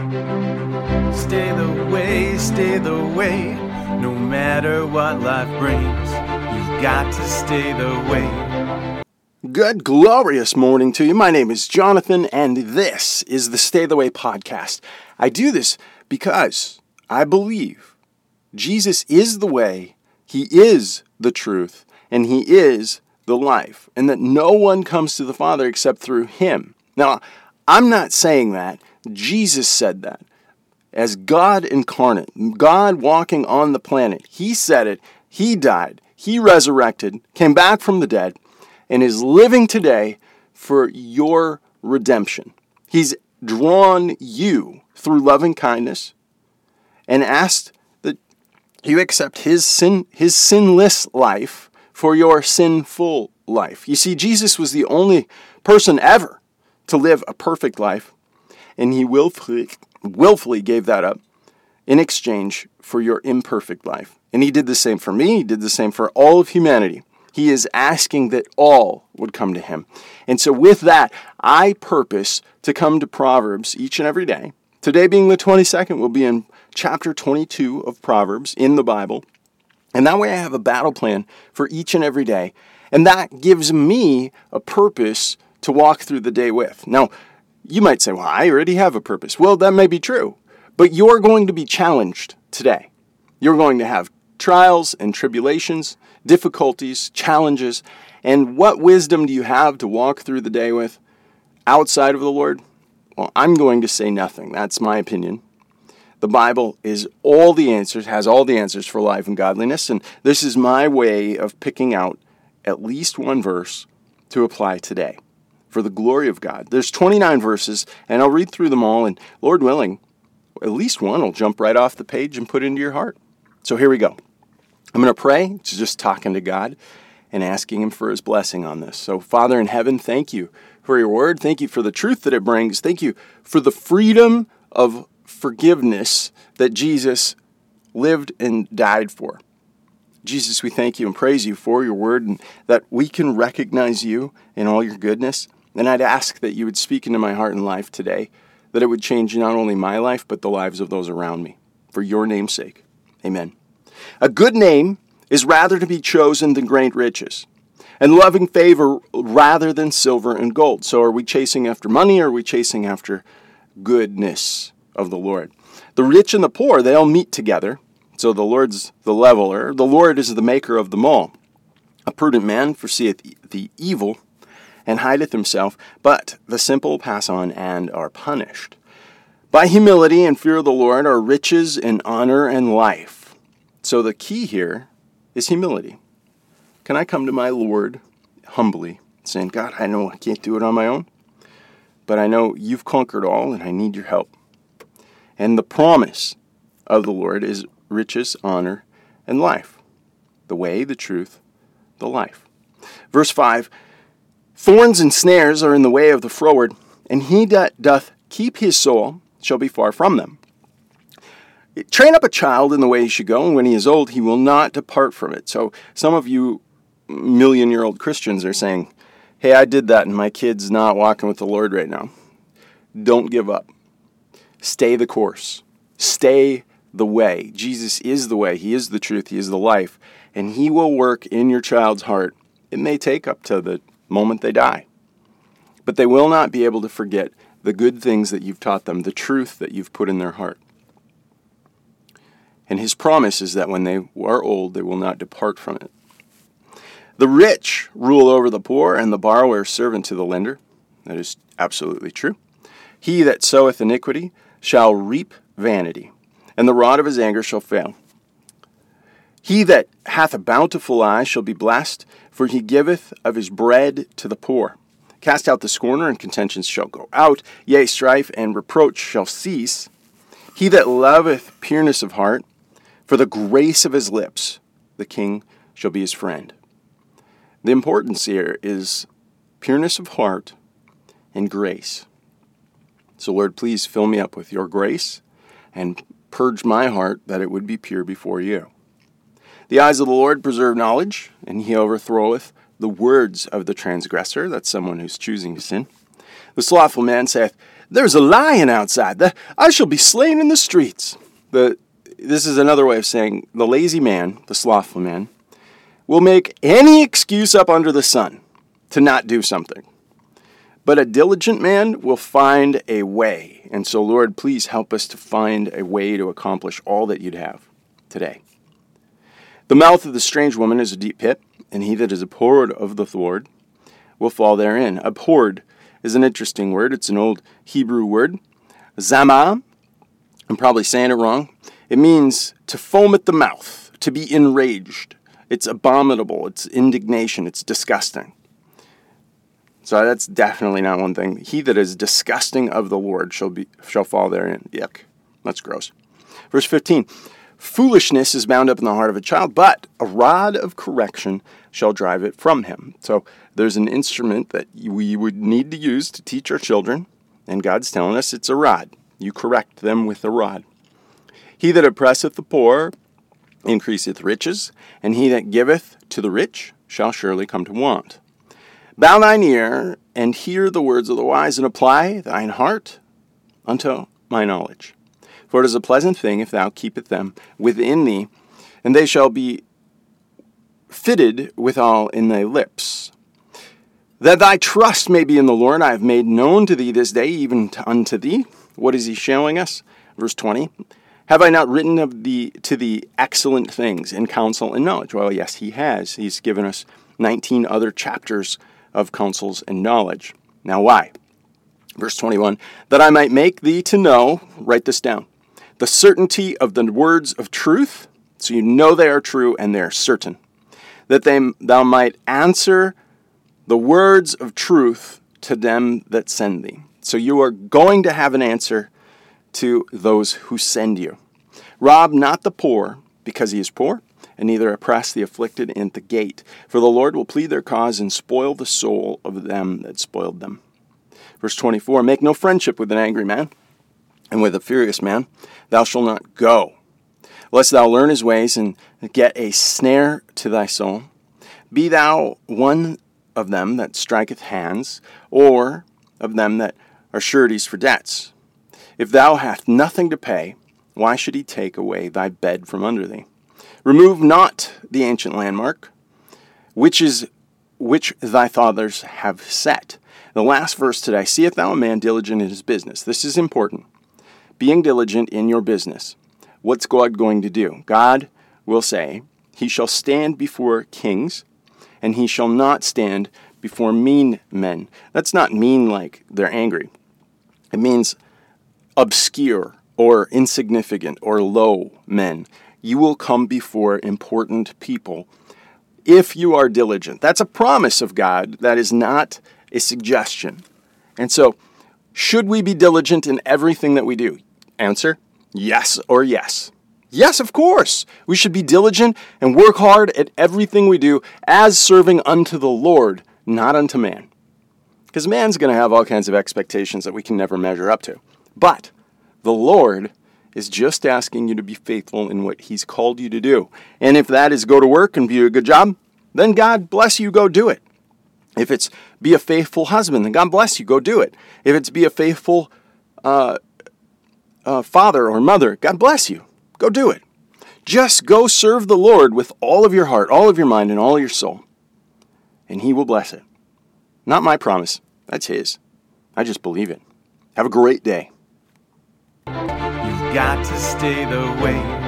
Stay the way, stay the way, no matter what life brings. You've got to stay the way. Good, glorious morning to you. My name is Jonathan, and this is the Stay the Way podcast. I do this because I believe Jesus is the way, He is the truth, and He is the life, and that no one comes to the Father except through Him. Now, I'm not saying that. Jesus said that. As God incarnate, God walking on the planet, He said it, He died, He resurrected, came back from the dead, and is living today for your redemption. He's drawn you through loving kindness and asked that you accept his sin his sinless life for your sinful life. You see Jesus was the only person ever to live a perfect life and he willfully, willfully gave that up in exchange for your imperfect life. And he did the same for me, he did the same for all of humanity. He is asking that all would come to him. And so, with that, I purpose to come to Proverbs each and every day. Today, being the 22nd, we'll be in chapter 22 of Proverbs in the Bible. And that way, I have a battle plan for each and every day. And that gives me a purpose to walk through the day with. Now, you might say, well, I already have a purpose. Well, that may be true, but you're going to be challenged today. You're going to have trials and tribulations, difficulties, challenges. And what wisdom do you have to walk through the day with outside of the Lord? Well, I'm going to say nothing. That's my opinion. The Bible is all the answers, has all the answers for life and godliness. And this is my way of picking out at least one verse to apply today for the glory of God. There's 29 verses, and I'll read through them all, and Lord willing, at least one will jump right off the page and put into your heart. So here we go. I'm going to pray. Just talking to God and asking Him for His blessing on this. So, Father in heaven, thank you for your word. Thank you for the truth that it brings. Thank you for the freedom of forgiveness that Jesus lived and died for. Jesus, we thank you and praise you for your word and that we can recognize you in all your goodness. And I'd ask that you would speak into my heart and life today, that it would change not only my life, but the lives of those around me. For your name's sake. Amen. A good name is rather to be chosen than great riches, and loving favor rather than silver and gold. So, are we chasing after money or are we chasing after goodness of the Lord? The rich and the poor, they all meet together. So, the Lord's the leveler, the Lord is the maker of them all. A prudent man foreseeth the evil and hideth himself, but the simple pass on and are punished. By humility and fear of the Lord are riches and honor and life. So the key here is humility. Can I come to my Lord humbly, saying, God, I know I can't do it on my own, but I know you've conquered all and I need your help. And the promise of the Lord is riches, honor, and life. The way, the truth, the life. Verse 5 Thorns and snares are in the way of the froward, and he that doth keep his soul shall be far from them. Train up a child in the way he should go, and when he is old, he will not depart from it. So, some of you million year old Christians are saying, Hey, I did that, and my kid's not walking with the Lord right now. Don't give up. Stay the course. Stay the way. Jesus is the way, He is the truth, He is the life, and He will work in your child's heart. It may take up to the moment they die. But they will not be able to forget the good things that you've taught them, the truth that you've put in their heart. And his promise is that when they are old, they will not depart from it. The rich rule over the poor, and the borrower is servant to the lender. That is absolutely true. He that soweth iniquity shall reap vanity, and the rod of his anger shall fail. He that hath a bountiful eye shall be blessed, for he giveth of his bread to the poor. Cast out the scorner, and contentions shall go out. Yea, strife and reproach shall cease. He that loveth pureness of heart, for the grace of his lips, the king shall be his friend. The importance here is pureness of heart and grace. So, Lord, please fill me up with your grace and purge my heart that it would be pure before you. The eyes of the Lord preserve knowledge, and he overthroweth the words of the transgressor. That's someone who's choosing to sin. The slothful man saith, There's a lion outside. I shall be slain in the streets. The, this is another way of saying the lazy man, the slothful man, will make any excuse up under the sun to not do something. But a diligent man will find a way. And so, Lord, please help us to find a way to accomplish all that you'd have today. The mouth of the strange woman is a deep pit, and he that is abhorred of the Lord will fall therein. Abhorred is an interesting word. It's an old Hebrew word. Zama, I'm probably saying it wrong. It means to foam at the mouth, to be enraged. It's abominable, it's indignation, it's disgusting. So that's definitely not one thing. He that is disgusting of the Lord shall be shall fall therein. Yuck. That's gross. Verse 15. Foolishness is bound up in the heart of a child, but a rod of correction shall drive it from him. So there's an instrument that we would need to use to teach our children, and God's telling us it's a rod. You correct them with a rod. He that oppresseth the poor increaseth riches, and he that giveth to the rich shall surely come to want. Bow thine ear and hear the words of the wise, and apply thine heart unto my knowledge. For it is a pleasant thing if thou keepest them within thee, and they shall be fitted withal in thy lips. That thy trust may be in the Lord, I have made known to thee this day, even unto thee. What is he showing us? Verse 20. Have I not written of thee to thee excellent things in counsel and knowledge? Well, yes, he has. He's given us 19 other chapters of counsels and knowledge. Now, why? Verse 21 That I might make thee to know, write this down, the certainty of the words of truth, so you know they are true and they are certain, that they, thou might answer the words of truth to them that send thee. So you are going to have an answer to those who send you. Rob not the poor because he is poor, and neither oppress the afflicted in the gate. For the Lord will plead their cause and spoil the soul of them that spoiled them. Verse 24 Make no friendship with an angry man, and with a furious man thou shalt not go, lest thou learn his ways and get a snare to thy soul. Be thou one of them that striketh hands, or of them that are sureties for debts. If thou hast nothing to pay, why should he take away thy bed from under thee? Remove not the ancient landmark, which is which thy fathers have set. The last verse today, seeth thou a man diligent in his business. This is important. Being diligent in your business. What's God going to do? God will say, He shall stand before kings, and he shall not stand before mean men. That's not mean like they're angry. It means obscure or insignificant or low men you will come before important people if you are diligent. That's a promise of God, that is not a suggestion. And so, should we be diligent in everything that we do? Answer yes or yes. Yes, of course. We should be diligent and work hard at everything we do as serving unto the Lord, not unto man. Because man's going to have all kinds of expectations that we can never measure up to. But the Lord is just asking you to be faithful in what He's called you to do. And if that is go to work and do a good job, then God bless you, go do it. If it's be a faithful husband, then God bless you, go do it. If it's be a faithful uh, uh, father or mother, God bless you, go do it. Just go serve the Lord with all of your heart, all of your mind, and all of your soul, and He will bless it. Not my promise, that's His. I just believe it. Have a great day You've got to stay the way